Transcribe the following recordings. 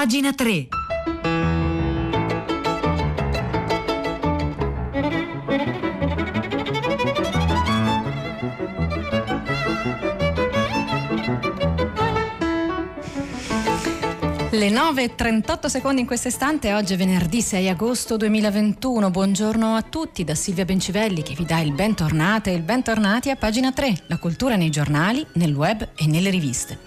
Pagina 3. Le 9.38 secondi in questo istante, oggi è venerdì 6 agosto 2021. Buongiorno a tutti da Silvia Bencivelli che vi dà il bentornate e il bentornati a pagina 3, la cultura nei giornali, nel web e nelle riviste.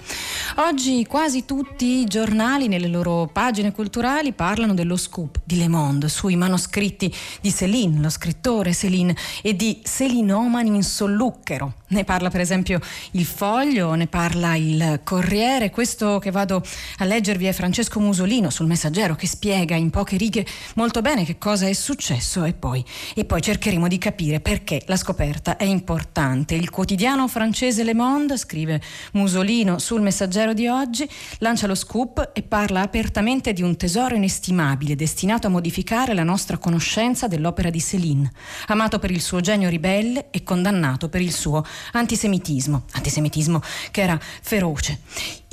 Oggi quasi tutti i giornali nelle loro pagine culturali parlano dello scoop di Le Monde sui manoscritti di Céline, lo scrittore Céline, e di Celinomani in solluchero. Ne parla per esempio il Foglio, ne parla il Corriere. Questo che vado a leggervi è Francesco Musolino sul Messaggero che spiega in poche righe molto bene che cosa è successo e poi, e poi cercheremo di capire perché la scoperta è importante. Il quotidiano francese Le Monde, scrive Musolino sul Messaggero di oggi, lancia lo scoop e parla apertamente di un tesoro inestimabile destinato a modificare la nostra conoscenza dell'opera di Céline, amato per il suo genio ribelle e condannato per il suo antisemitismo, antisemitismo che era feroce.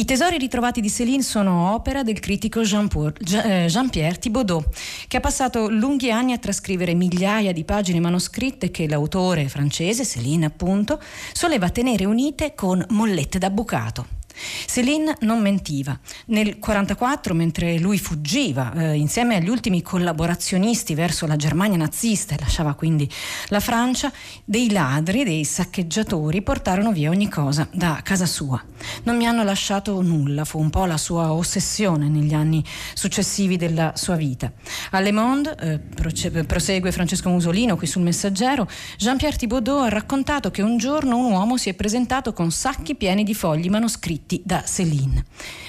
I tesori ritrovati di Céline sono opera del critico eh, Jean-Pierre Thibaudot, che ha passato lunghi anni a trascrivere migliaia di pagine manoscritte che l'autore francese, Céline appunto, soleva tenere unite con mollette da bucato. Céline non mentiva. Nel 1944, mentre lui fuggiva eh, insieme agli ultimi collaborazionisti verso la Germania nazista e lasciava quindi la Francia, dei ladri, dei saccheggiatori portarono via ogni cosa da casa sua. Non mi hanno lasciato nulla, fu un po' la sua ossessione negli anni successivi della sua vita. A Le Monde, eh, prosegue Francesco Musolino qui sul Messaggero, Jean-Pierre Thibaudot ha raccontato che un giorno un uomo si è presentato con sacchi pieni di fogli manoscritti scritti da Céline.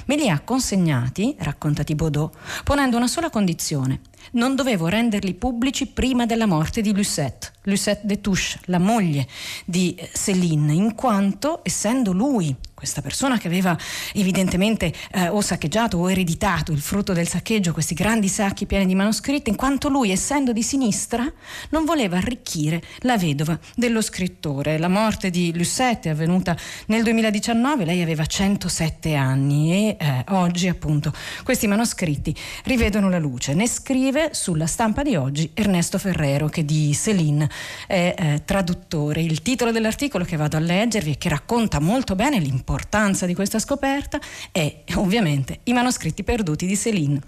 Me li ha consegnati, racconta Thibaudot, ponendo una sola condizione. Non dovevo renderli pubblici prima della morte di Lucette, Lucette de Touche, la moglie di Céline, in quanto, essendo lui questa persona che aveva evidentemente eh, o saccheggiato o ereditato il frutto del saccheggio, questi grandi sacchi pieni di manoscritti, in quanto lui, essendo di sinistra, non voleva arricchire la vedova dello scrittore. La morte di Lucette è avvenuta nel 2019, lei aveva 107 anni e eh, oggi appunto questi manoscritti rivedono la luce. Ne scrive sulla stampa di oggi Ernesto Ferrero che di Céline è eh, traduttore. Il titolo dell'articolo che vado a leggervi e che racconta molto bene l'importanza di questa scoperta è ovviamente i manoscritti perduti di Céline.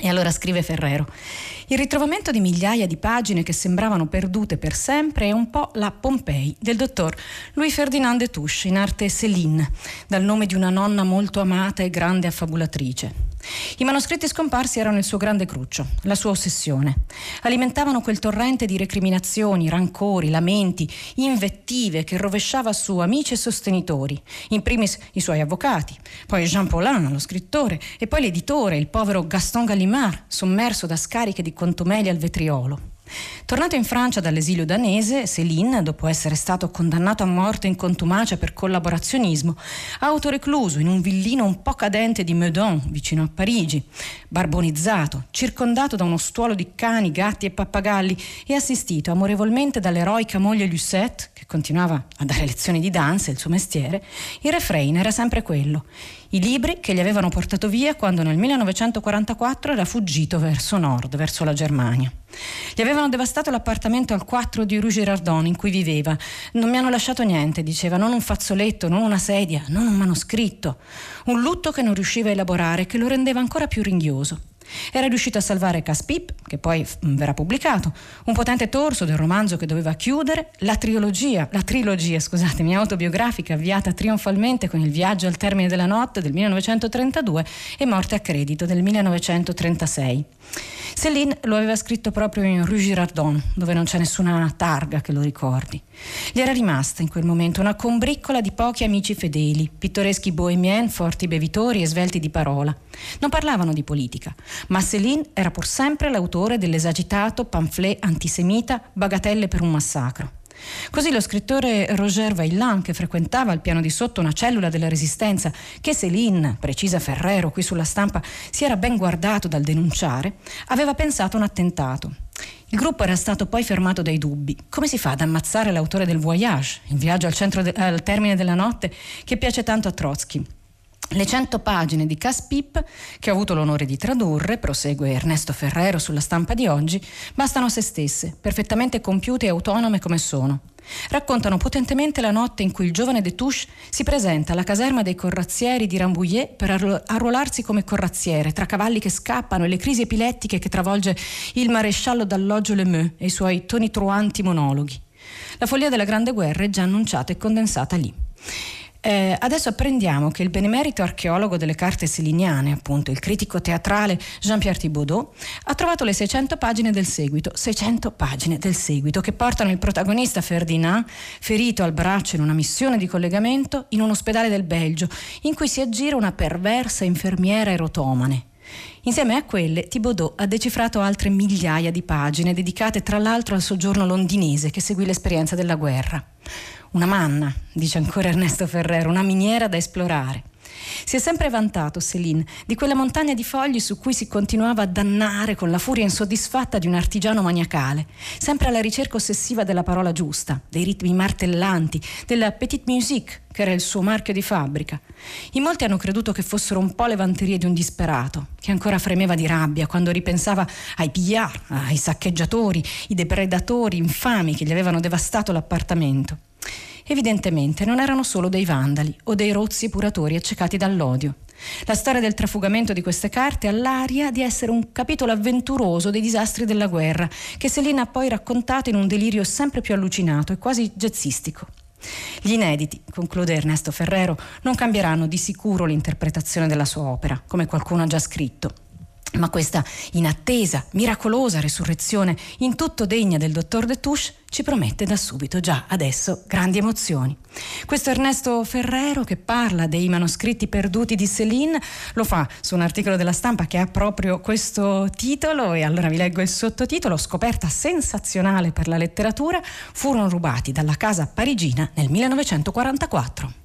E allora scrive Ferrero, il ritrovamento di migliaia di pagine che sembravano perdute per sempre è un po' la Pompei del dottor Louis Ferdinand de Touche, in arte Céline, dal nome di una nonna molto amata e grande affabulatrice. I manoscritti scomparsi erano il suo grande cruccio, la sua ossessione. Alimentavano quel torrente di recriminazioni, rancori, lamenti, invettive che rovesciava su amici e sostenitori, in primis i suoi avvocati, poi Jean Paulin, lo scrittore, e poi l'editore, il povero Gaston Gallimard, sommerso da scariche di contumeli al vetriolo. Tornato in Francia dall'esilio danese, Céline, dopo essere stato condannato a morte in contumacia per collaborazionismo, ha autorecluso in un villino un po' cadente di Meudon, vicino a Parigi, barbonizzato, circondato da uno stuolo di cani, gatti e pappagalli e assistito amorevolmente dall'eroica moglie Lucette, che continuava a dare lezioni di danza, il suo mestiere, il refrain era sempre quello. I libri che gli avevano portato via quando nel 1944 era fuggito verso nord, verso la Germania. Gli avevano devastato l'appartamento al 4 di Rue Girardon in cui viveva. Non mi hanno lasciato niente, diceva, non un fazzoletto, non una sedia, non un manoscritto. Un lutto che non riusciva a elaborare, che lo rendeva ancora più ringhioso. Era riuscito a salvare Caspip, che poi mm, verrà pubblicato, un potente torso del romanzo che doveva chiudere, la trilogia, la trilogia, scusatemi, autobiografica avviata trionfalmente con il viaggio al termine della notte del 1932 e morte a credito del 1936. Céline lo aveva scritto proprio in Rue Girardon, dove non c'è nessuna targa che lo ricordi. Gli era rimasta in quel momento una combriccola di pochi amici fedeli, pittoreschi bohemien, forti bevitori e svelti di parola. Non parlavano di politica, ma Céline era pur sempre l'autore dell'esagitato pamphlet antisemita Bagatelle per un massacro. Così lo scrittore Roger Vaillant, che frequentava al piano di sotto una cellula della resistenza, che Céline, precisa Ferrero qui sulla stampa, si era ben guardato dal denunciare, aveva pensato un attentato. Il gruppo era stato poi fermato dai dubbi. Come si fa ad ammazzare l'autore del Voyage, il viaggio al, de- al termine della notte, che piace tanto a Trotsky? Le cento pagine di Caspip, che ho avuto l'onore di tradurre, prosegue Ernesto Ferrero sulla stampa di oggi, bastano a se stesse, perfettamente compiute e autonome come sono. Raccontano potentemente la notte in cui il giovane Destouches si presenta alla caserma dei corazzieri di Rambouillet per arruolarsi come corazziere, tra cavalli che scappano e le crisi epilettiche che travolge il maresciallo d'alloggio Lemeux e i suoi tonitruanti monologhi. La follia della Grande Guerra è già annunciata e condensata lì. Eh, adesso apprendiamo che il benemerito archeologo delle carte seliniane, appunto il critico teatrale Jean-Pierre Thibaudot, ha trovato le 600 pagine del seguito, 600 pagine del seguito che portano il protagonista Ferdinand, ferito al braccio in una missione di collegamento, in un ospedale del Belgio, in cui si aggira una perversa infermiera erotomane. Insieme a quelle, Thibaudot ha decifrato altre migliaia di pagine dedicate tra l'altro al soggiorno londinese che seguì l'esperienza della guerra. Una manna, dice ancora Ernesto Ferrero, una miniera da esplorare. Si è sempre vantato Céline di quella montagna di fogli su cui si continuava a dannare con la furia insoddisfatta di un artigiano maniacale, sempre alla ricerca ossessiva della parola giusta, dei ritmi martellanti, della petite musique, che era il suo marchio di fabbrica. In molti hanno creduto che fossero un po' le vanterie di un disperato, che ancora fremeva di rabbia quando ripensava ai pillard, ai saccheggiatori, i depredatori infami che gli avevano devastato l'appartamento. Evidentemente non erano solo dei vandali o dei rozzi puratori accecati dall'odio. La storia del trafugamento di queste carte ha l'aria di essere un capitolo avventuroso dei disastri della guerra, che Selina ha poi raccontato in un delirio sempre più allucinato e quasi jazzistico. Gli inediti, conclude Ernesto Ferrero, non cambieranno di sicuro l'interpretazione della sua opera, come qualcuno ha già scritto. Ma questa inattesa, miracolosa resurrezione, in tutto degna del dottor De Touche, ci promette da subito, già adesso, grandi emozioni. Questo Ernesto Ferrero che parla dei manoscritti perduti di Céline lo fa su un articolo della stampa che ha proprio questo titolo e allora vi leggo il sottotitolo, scoperta sensazionale per la letteratura, furono rubati dalla casa parigina nel 1944.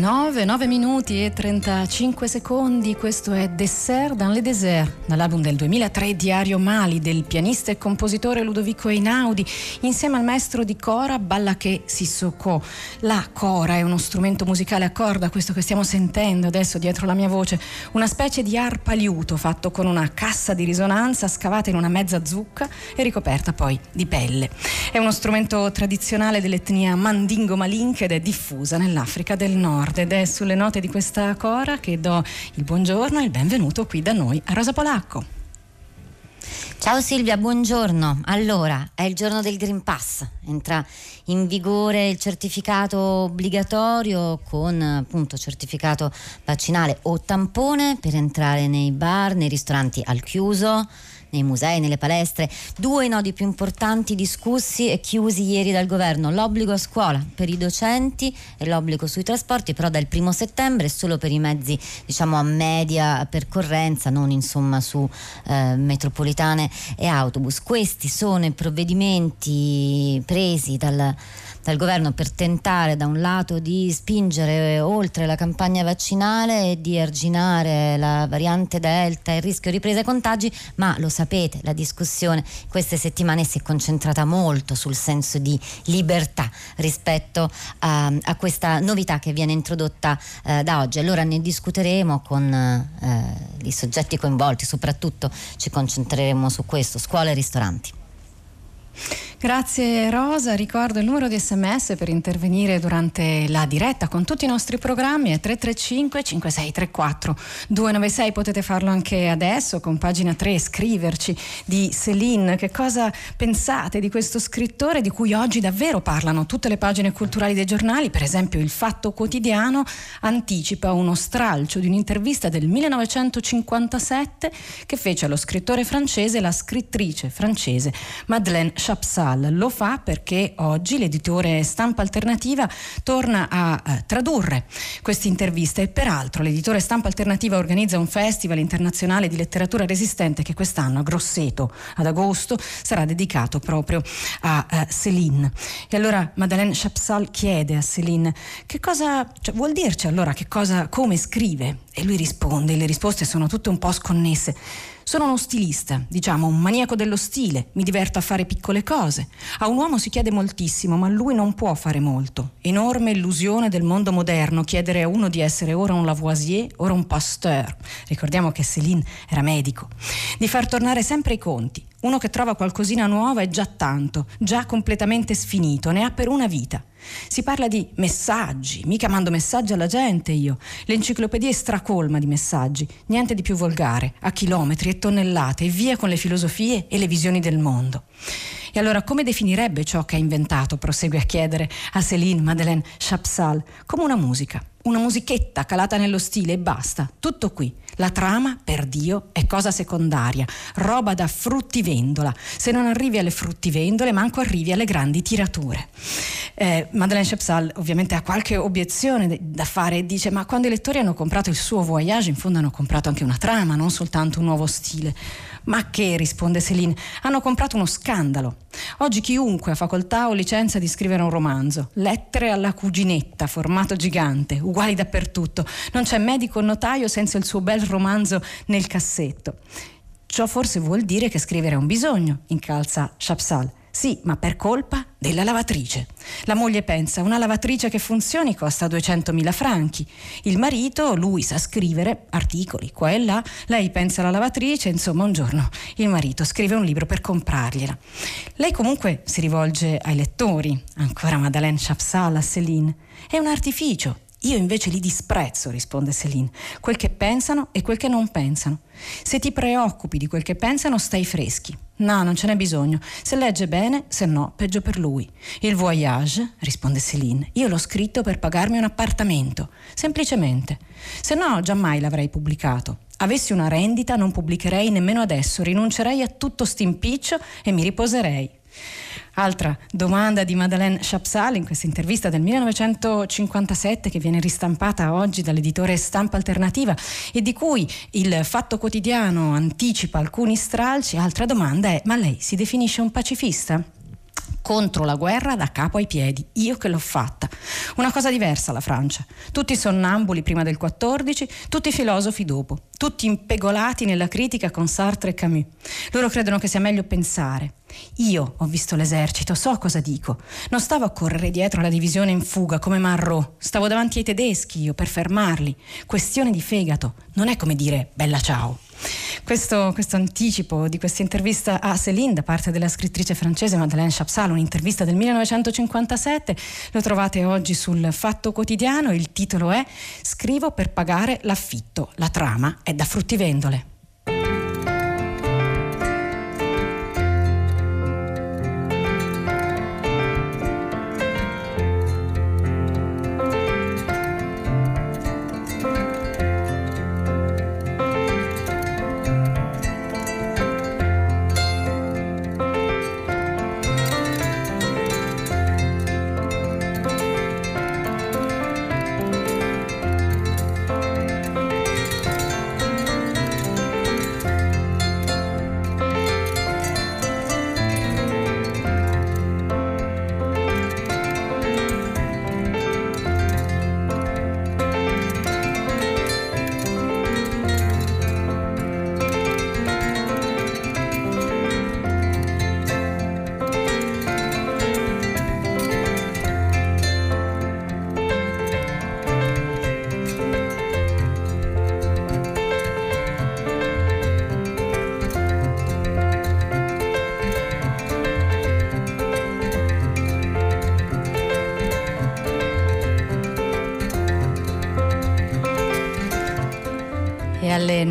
9, 9 minuti e 35 secondi, questo è Dessert dans le désert, dall'album del 2003 Diario Mali del pianista e compositore Ludovico Einaudi, insieme al maestro di Cora Ballaché Sissoko. La Cora è uno strumento musicale a corda, questo che stiamo sentendo adesso dietro la mia voce, una specie di arpa liuto fatto con una cassa di risonanza scavata in una mezza zucca e ricoperta poi di pelle. È uno strumento tradizionale dell'etnia Mandingo Malinche ed è diffusa nell'Africa del Nord ed è sulle note di questa cora che do il buongiorno e il benvenuto qui da noi a Rosa Polacco. Ciao Silvia, buongiorno. Allora, è il giorno del Green Pass. Entra in vigore il certificato obbligatorio con appunto certificato vaccinale o tampone per entrare nei bar, nei ristoranti al chiuso nei musei, nelle palestre. Due nodi più importanti discussi e chiusi ieri dal governo, l'obbligo a scuola per i docenti e l'obbligo sui trasporti, però dal primo settembre solo per i mezzi diciamo a media percorrenza, non insomma su eh, metropolitane e autobus. Questi sono i provvedimenti presi dal dal governo per tentare da un lato di spingere oltre la campagna vaccinale e di arginare la variante Delta e il rischio ripresa contagi, ma lo sapete, la discussione queste settimane si è concentrata molto sul senso di libertà rispetto a, a questa novità che viene introdotta eh, da oggi. Allora ne discuteremo con eh, i soggetti coinvolti, soprattutto ci concentreremo su questo, scuole e ristoranti. Grazie Rosa, ricordo il numero di sms per intervenire durante la diretta con tutti i nostri programmi è 335 5634 296, potete farlo anche adesso con pagina 3, scriverci di Céline, che cosa pensate di questo scrittore di cui oggi davvero parlano tutte le pagine culturali dei giornali, per esempio il Fatto Quotidiano anticipa uno stralcio di un'intervista del 1957 che fece allo scrittore francese la scrittrice francese Madeleine Chapsal. Lo fa perché oggi l'editore Stampa Alternativa torna a eh, tradurre queste interviste e peraltro l'editore Stampa Alternativa organizza un festival internazionale di letteratura resistente che quest'anno a Grosseto ad agosto sarà dedicato proprio a eh, Céline. E allora Madeleine Chapsal chiede a Céline che cosa cioè, vuol dirci allora che cosa come scrive e lui risponde, le risposte sono tutte un po' sconnesse. Sono uno stilista, diciamo, un maniaco dello stile, mi diverto a fare piccole cose. A un uomo si chiede moltissimo, ma lui non può fare molto. Enorme illusione del mondo moderno chiedere a uno di essere ora un Lavoisier, ora un Pasteur. Ricordiamo che Céline era medico. Di far tornare sempre i conti. Uno che trova qualcosina nuova è già tanto, già completamente sfinito, ne ha per una vita. Si parla di messaggi, mica mando messaggi alla gente io. L'enciclopedia è stracolma di messaggi, niente di più volgare, a chilometri e tonnellate e via con le filosofie e le visioni del mondo. E allora come definirebbe ciò che ha inventato, prosegue a chiedere a Céline Madeleine Chapsal, come una musica, una musichetta calata nello stile e basta, tutto qui. La trama, per Dio, è cosa secondaria, roba da fruttivendola. Se non arrivi alle fruttivendole, manco arrivi alle grandi tirature. Eh, Madeleine Chapsal ovviamente ha qualche obiezione da fare e dice ma quando i lettori hanno comprato il suo voyage in fondo hanno comprato anche una trama, non soltanto un nuovo stile. Ma che, risponde Céline, hanno comprato uno scandalo. Oggi chiunque ha facoltà o licenza di scrivere un romanzo, lettere alla cuginetta, formato gigante, uguali dappertutto. Non c'è medico o notaio senza il suo bel romanzo nel cassetto. Ciò forse vuol dire che scrivere è un bisogno, incalza Chapsal. Sì, ma per colpa della lavatrice. La moglie pensa, una lavatrice che funzioni costa 200.000 franchi. Il marito, lui sa scrivere articoli qua e là, lei pensa alla lavatrice, insomma un giorno il marito scrive un libro per comprargliela. Lei comunque si rivolge ai lettori, ancora Madeleine Chapsal a Céline. È un artificio, io invece li disprezzo, risponde Céline, quel che pensano e quel che non pensano. Se ti preoccupi di quel che pensano, stai freschi. No, non ce n'è bisogno. Se legge bene, se no, peggio per lui. Il voyage, risponde Céline, io l'ho scritto per pagarmi un appartamento, semplicemente. Se no, giammai l'avrei pubblicato. Avessi una rendita, non pubblicherei nemmeno adesso, rinuncerei a tutto st'impiccio e mi riposerei. Altra domanda di Madeleine Chapsal in questa intervista del 1957 che viene ristampata oggi dall'editore Stampa Alternativa e di cui il Fatto Quotidiano anticipa alcuni stralci. Altra domanda è: ma lei si definisce un pacifista? Contro la guerra da capo ai piedi, io che l'ho fatta. Una cosa diversa la Francia. Tutti sonnambuli prima del 14, tutti filosofi dopo, tutti impegolati nella critica con Sartre e Camus. Loro credono che sia meglio pensare. Io ho visto l'esercito, so cosa dico. Non stavo a correre dietro alla divisione in fuga come Marrò, stavo davanti ai tedeschi io per fermarli. Questione di fegato, non è come dire bella ciao. Questo, questo, anticipo di questa intervista a Céline da parte della scrittrice francese Madeleine Chapsal, un'intervista del 1957, lo trovate oggi sul Fatto Quotidiano, il titolo è Scrivo per pagare l'affitto, la trama è da fruttivendole.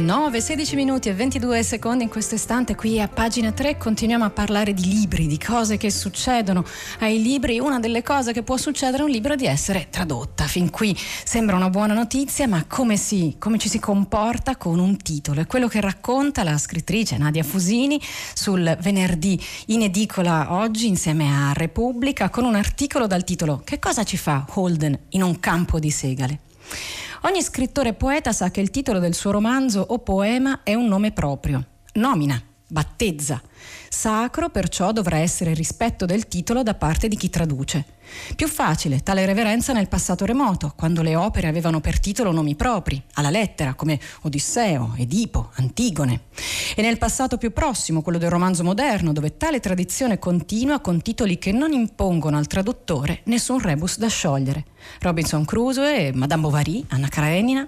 9, 16 minuti e 22 secondi in questo istante qui a pagina 3 continuiamo a parlare di libri, di cose che succedono ai libri. Una delle cose che può succedere a un libro è di essere tradotta. Fin qui sembra una buona notizia, ma come, si, come ci si comporta con un titolo? È quello che racconta la scrittrice Nadia Fusini sul venerdì in edicola oggi insieme a Repubblica con un articolo dal titolo Che cosa ci fa Holden in un campo di segale? Ogni scrittore poeta sa che il titolo del suo romanzo o poema è un nome proprio, nomina, battezza. Sacro perciò dovrà essere il rispetto del titolo da parte di chi traduce. Più facile tale reverenza nel passato remoto, quando le opere avevano per titolo nomi propri, alla lettera, come Odisseo, Edipo, Antigone. E nel passato più prossimo, quello del romanzo moderno, dove tale tradizione continua con titoli che non impongono al traduttore nessun rebus da sciogliere. Robinson Crusoe, Madame Bovary, Anna Karenina.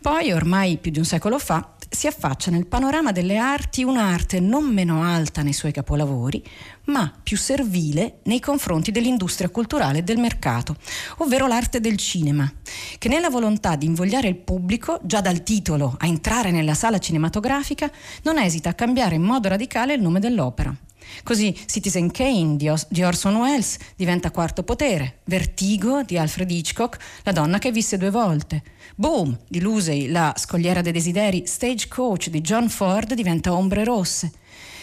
Poi, ormai più di un secolo fa, si affaccia nel panorama delle arti un'arte non meno alta nei suoi capolavori, ma più servile nei confronti dell'industria culturale e del mercato, ovvero l'arte del cinema, che nella volontà di invogliare il pubblico, già dal titolo a entrare nella sala cinematografica, non esita a cambiare in modo radicale il nome dell'opera. Così Citizen Kane di, Orson Welles diventa Quarto Potere, Vertigo di Alfred Hitchcock, La donna che visse due volte, Boom di Lusey, La scogliera dei desideri, Stagecoach di John Ford diventa Ombre Rosse.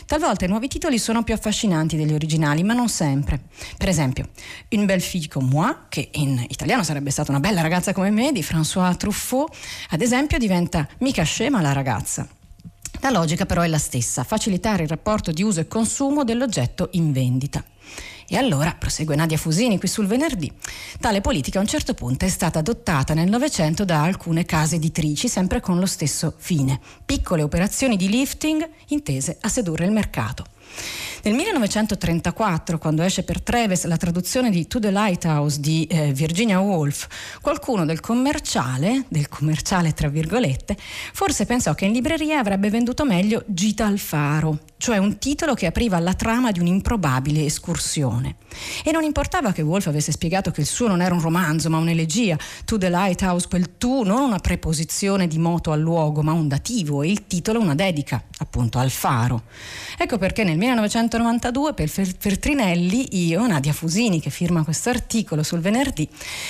Talvolta i nuovi titoli sono più affascinanti degli originali, ma non sempre. Per esempio, Une belle fille comme moi, che in italiano sarebbe stata una bella ragazza come me, di François Truffaut, ad esempio diventa Mica scema la ragazza. La logica però è la stessa, facilitare il rapporto di uso e consumo dell'oggetto in vendita. E allora, prosegue Nadia Fusini qui sul venerdì, tale politica a un certo punto è stata adottata nel Novecento da alcune case editrici, sempre con lo stesso fine, piccole operazioni di lifting intese a sedurre il mercato. Nel 1934, quando esce per Treves la traduzione di To the Lighthouse di eh, Virginia Woolf, qualcuno del commerciale, del commerciale tra virgolette, forse pensò che in libreria avrebbe venduto meglio Gita al faro, cioè un titolo che apriva alla trama di un'improbabile escursione. E non importava che Woolf avesse spiegato che il suo non era un romanzo, ma un'elegia, To the Lighthouse, quel tu non una preposizione di moto al luogo, ma un dativo e il titolo una dedica, appunto, al faro. Ecco perché nel 1992 per Fertrinelli io, Nadia Fusini, che firma questo articolo sul venerdì,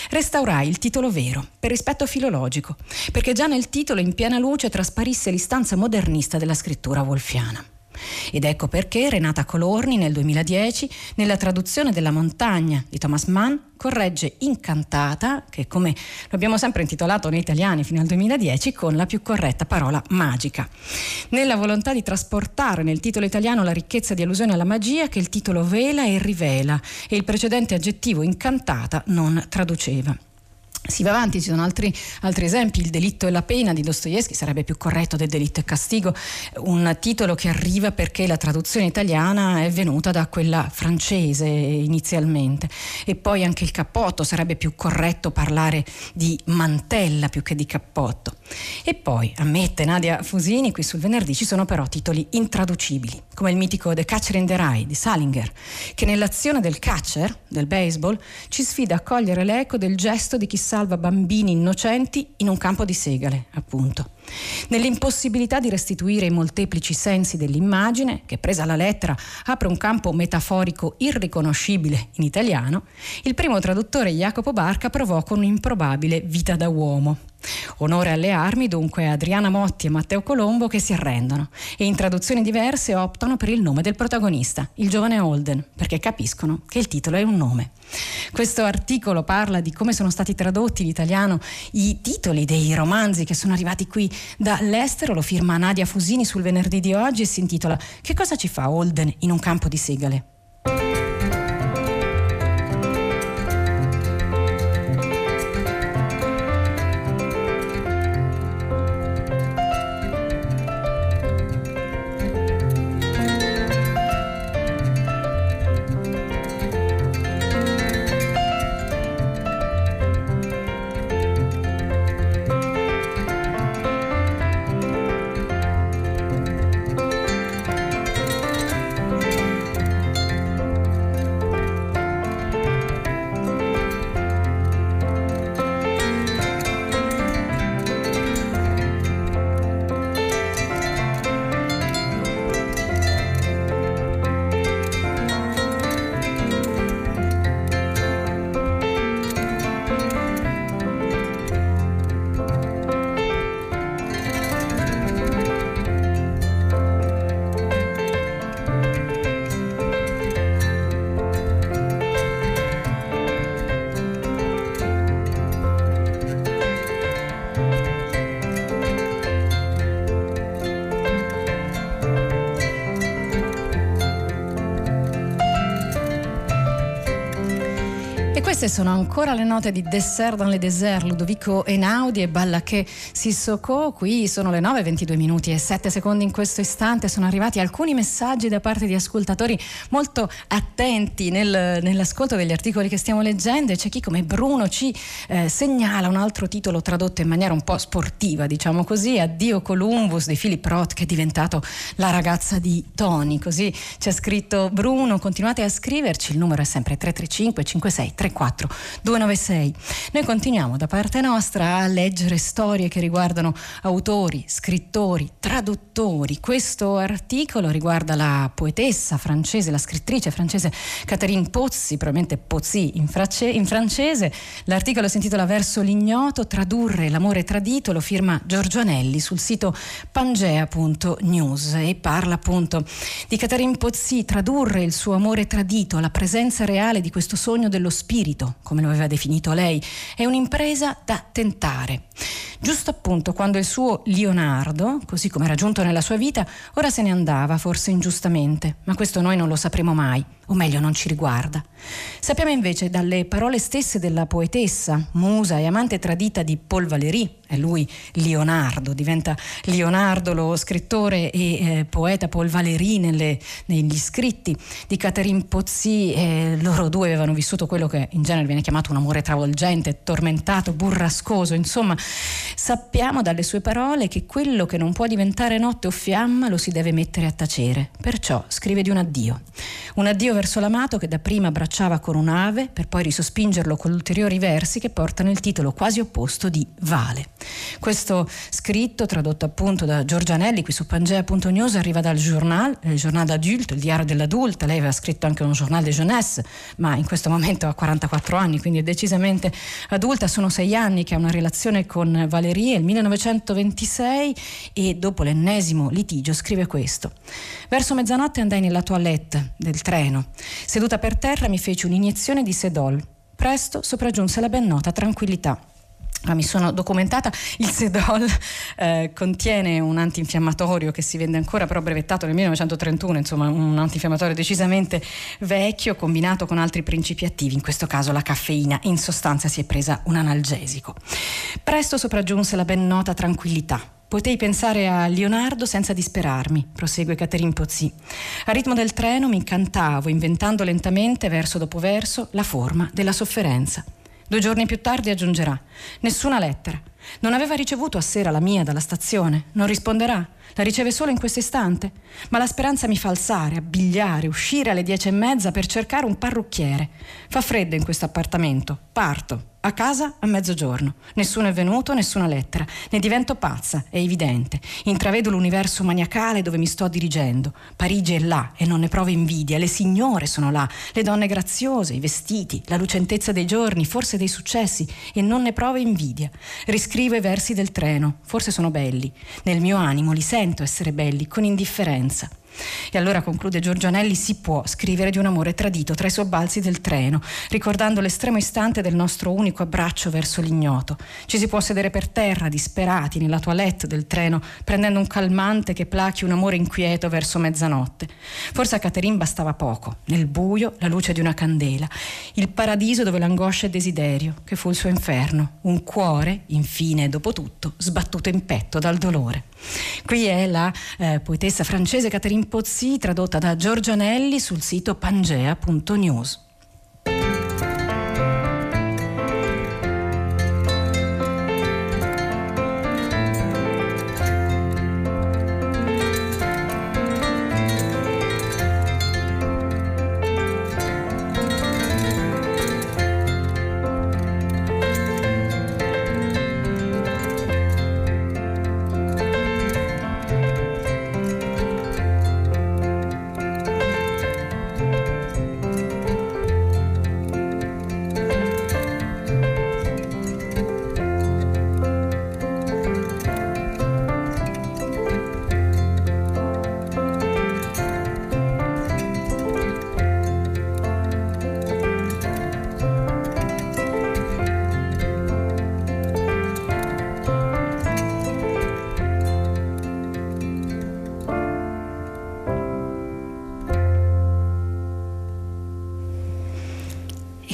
restaurai il titolo vero, per rispetto filologico, perché già nel titolo in piena luce trasparisse l'istanza modernista della scrittura wolfiana. Ed ecco perché Renata Colorni nel 2010, nella traduzione della montagna di Thomas Mann, corregge Incantata, che come lo abbiamo sempre intitolato noi italiani fino al 2010, con la più corretta parola magica. Nella volontà di trasportare nel titolo italiano la ricchezza di allusione alla magia che il titolo vela e rivela e il precedente aggettivo incantata non traduceva. Si va avanti, ci sono altri, altri, esempi, Il delitto e la pena di Dostoevsky sarebbe più corretto del delitto e castigo, un titolo che arriva perché la traduzione italiana è venuta da quella francese inizialmente. E poi anche il cappotto sarebbe più corretto parlare di mantella più che di cappotto. E poi, ammette Nadia Fusini, qui sul venerdì ci sono però titoli intraducibili, come il mitico The Catcher in the Rye di Salinger, che nell'azione del catcher, del baseball, ci sfida a cogliere l'eco del gesto di chi salva bambini innocenti in un campo di segale, appunto. Nell'impossibilità di restituire i molteplici sensi dell'immagine, che presa alla lettera apre un campo metaforico irriconoscibile in italiano, il primo traduttore Jacopo Barca provò con un'improbabile vita da uomo. Onore alle armi dunque Adriana Motti e Matteo Colombo che si arrendono e in traduzioni diverse optano per il nome del protagonista, il giovane Holden, perché capiscono che il titolo è un nome. Questo articolo parla di come sono stati tradotti in italiano i titoli dei romanzi che sono arrivati qui dall'estero, lo firma Nadia Fusini sul venerdì di oggi e si intitola Che cosa ci fa Holden in un campo di segale? Sono ancora le note di Dessert dans le désert, Ludovico Einaudi e Ballaché Sissoko. Qui sono le 9, 22 minuti e 7 secondi in questo istante. Sono arrivati alcuni messaggi da parte di ascoltatori molto attenti nel, nell'ascolto degli articoli che stiamo leggendo e c'è chi come Bruno ci eh, segnala un altro titolo tradotto in maniera un po' sportiva, diciamo così, Addio Columbus di Philip Roth che è diventato la ragazza di Tony. Così c'è scritto Bruno, continuate a scriverci, il numero è sempre 335 56 34 34 296. Noi continuiamo da parte nostra a leggere storie che riguardano autori, scrittori, traduttori. Questo articolo riguarda la poetessa francese, la scrittrice francese Catherine Pozzi, probabilmente Pozzi in, france- in francese. L'articolo si intitola Verso l'ignoto, tradurre l'amore tradito, lo firma Giorgio Anelli sul sito pangea.news e parla appunto di Catherine Pozzi, tradurre il suo amore tradito, la presenza reale di questo sogno dello spirito, come lo aveva definito lei, è un'impresa da tentare. Giusto appunto quando il suo Leonardo, così come era giunto nella sua vita, ora se ne andava, forse ingiustamente, ma questo noi non lo sapremo mai, o meglio non ci riguarda. Sappiamo invece dalle parole stesse della poetessa, musa e amante tradita di Paul Valéry, è lui Leonardo, diventa Leonardo lo scrittore e eh, poeta Paul Valéry nelle, negli scritti di Catherine Pozzi, eh, loro due avevano vissuto quello che in genere viene chiamato un amore travolgente, tormentato, burrascoso, insomma sappiamo dalle sue parole che quello che non può diventare notte o fiamma lo si deve mettere a tacere, perciò scrive di un addio, un addio verso l'amato che dapprima abbracciava con un'ave per poi risospingerlo con ulteriori versi che portano il titolo quasi opposto di Vale. Questo scritto, tradotto appunto da Giorgianelli qui su Pangea.news, arriva dal Journal, il Journal d'Adulte, il diario dell'adulta. Lei aveva scritto anche un Journal de Jeunesse, ma in questo momento ha 44 anni, quindi è decisamente adulta. Sono sei anni che ha una relazione con Valerie, il 1926, e dopo l'ennesimo litigio scrive questo. Verso mezzanotte andai nella toilette del treno. Seduta per terra mi feci un'iniezione di sedol. Presto sopraggiunse la ben nota tranquillità. Ah, mi sono documentata, il Sedol eh, contiene un antinfiammatorio che si vende ancora però brevettato nel 1931, insomma un antinfiammatorio decisamente vecchio combinato con altri principi attivi, in questo caso la caffeina, in sostanza si è presa un analgesico. Presto sopraggiunse la ben nota tranquillità, Potei pensare a Leonardo senza disperarmi, prosegue Caterine Pozzi. Al ritmo del treno mi incantavo, inventando lentamente, verso dopo verso, la forma della sofferenza. Due giorni più tardi aggiungerà: Nessuna lettera. Non aveva ricevuto a sera la mia dalla stazione. Non risponderà. La riceve solo in questo istante. Ma la speranza mi fa alzare, abbigliare, uscire alle dieci e mezza per cercare un parrucchiere. Fa freddo in questo appartamento. Parto. A casa a mezzogiorno. Nessuno è venuto, nessuna lettera. Ne divento pazza, è evidente. Intravedo l'universo maniacale dove mi sto dirigendo. Parigi è là e non ne provo invidia. Le signore sono là, le donne graziose, i vestiti, la lucentezza dei giorni, forse dei successi, e non ne provo invidia. Riscrivo i versi del treno, forse sono belli. Nel mio animo li sento essere belli, con indifferenza. E allora conclude Giorgio Anelli, si può scrivere di un amore tradito tra i sobbalzi del treno, ricordando l'estremo istante del nostro unico abbraccio verso l'ignoto. Ci si può sedere per terra, disperati, nella toilette del treno, prendendo un calmante che plachi un amore inquieto verso mezzanotte. Forse a Caterine bastava poco, nel buio la luce di una candela, il paradiso dove l'angoscia è desiderio, che fu il suo inferno, un cuore, infine, dopo tutto, sbattuto in petto dal dolore. Qui è la eh, poetessa francese Catherine Pozzi, tradotta da Giorgio Anelli sul sito pangea.news.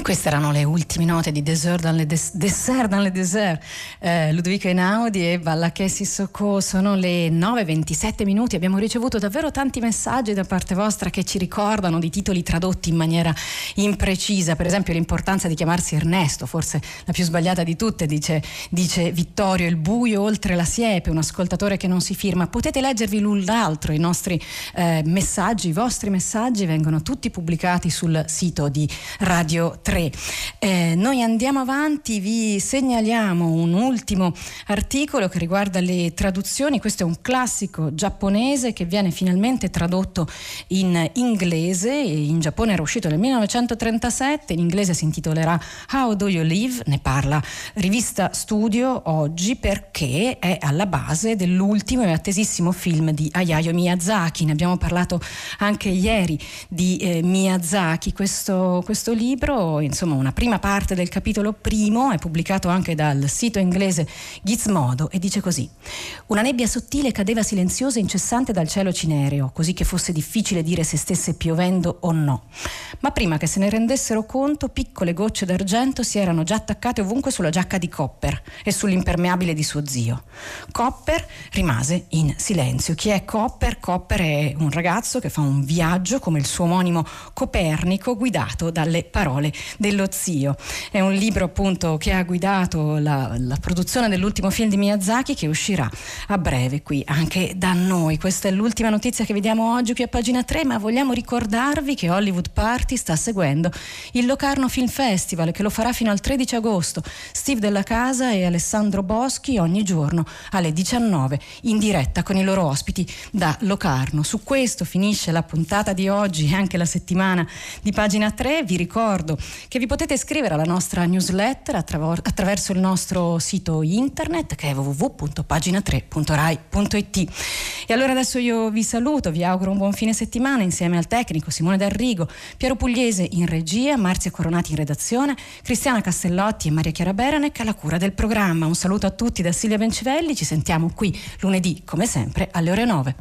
Queste erano le ultime note di Dessert dans le, des- Dessert dans le Dessert, eh, Ludovico Einaudi e Balla Sissoko. Sono le 9.27 minuti. Abbiamo ricevuto davvero tanti messaggi da parte vostra che ci ricordano di titoli tradotti in maniera imprecisa. Per esempio, l'importanza di chiamarsi Ernesto, forse la più sbagliata di tutte, dice, dice Vittorio, il buio oltre la siepe, un ascoltatore che non si firma. Potete leggervi l'un l'altro. I nostri eh, messaggi, i vostri messaggi vengono tutti pubblicati sul sito di Radio 3. 3. Eh, noi andiamo avanti, vi segnaliamo un ultimo articolo che riguarda le traduzioni. Questo è un classico giapponese che viene finalmente tradotto in inglese. In Giappone era uscito nel 1937, in inglese si intitolerà How Do You Live? Ne parla rivista Studio oggi perché è alla base dell'ultimo e attesissimo film di Hayao Miyazaki. Ne abbiamo parlato anche ieri di eh, Miyazaki. Questo, questo libro insomma una prima parte del capitolo primo, è pubblicato anche dal sito inglese Gizmodo e dice così: Una nebbia sottile cadeva silenziosa e incessante dal cielo cinereo, così che fosse difficile dire se stesse piovendo o no. Ma prima che se ne rendessero conto, piccole gocce d'argento si erano già attaccate ovunque sulla giacca di Copper e sull'impermeabile di suo zio. Copper rimase in silenzio. Chi è Copper? Copper è un ragazzo che fa un viaggio come il suo omonimo Copernico guidato dalle parole dello zio. È un libro appunto che ha guidato la, la produzione dell'ultimo film di Miyazaki che uscirà a breve qui anche da noi. Questa è l'ultima notizia che vediamo oggi qui a pagina 3, ma vogliamo ricordarvi che Hollywood Party sta seguendo il Locarno Film Festival che lo farà fino al 13 agosto. Steve Della Casa e Alessandro Boschi ogni giorno alle 19 in diretta con i loro ospiti da Locarno. Su questo finisce la puntata di oggi e anche la settimana di pagina 3. Vi ricordo che vi potete iscrivere alla nostra newsletter attraverso il nostro sito internet che è www.pagina3.rai.it. E allora adesso io vi saluto, vi auguro un buon fine settimana insieme al tecnico Simone D'Arrigo, Piero Pugliese in regia, Marzia Coronati in redazione, Cristiana Castellotti e Maria Chiara Beranec alla cura del programma. Un saluto a tutti da Silvia Bencivelli, ci sentiamo qui lunedì come sempre alle ore 9.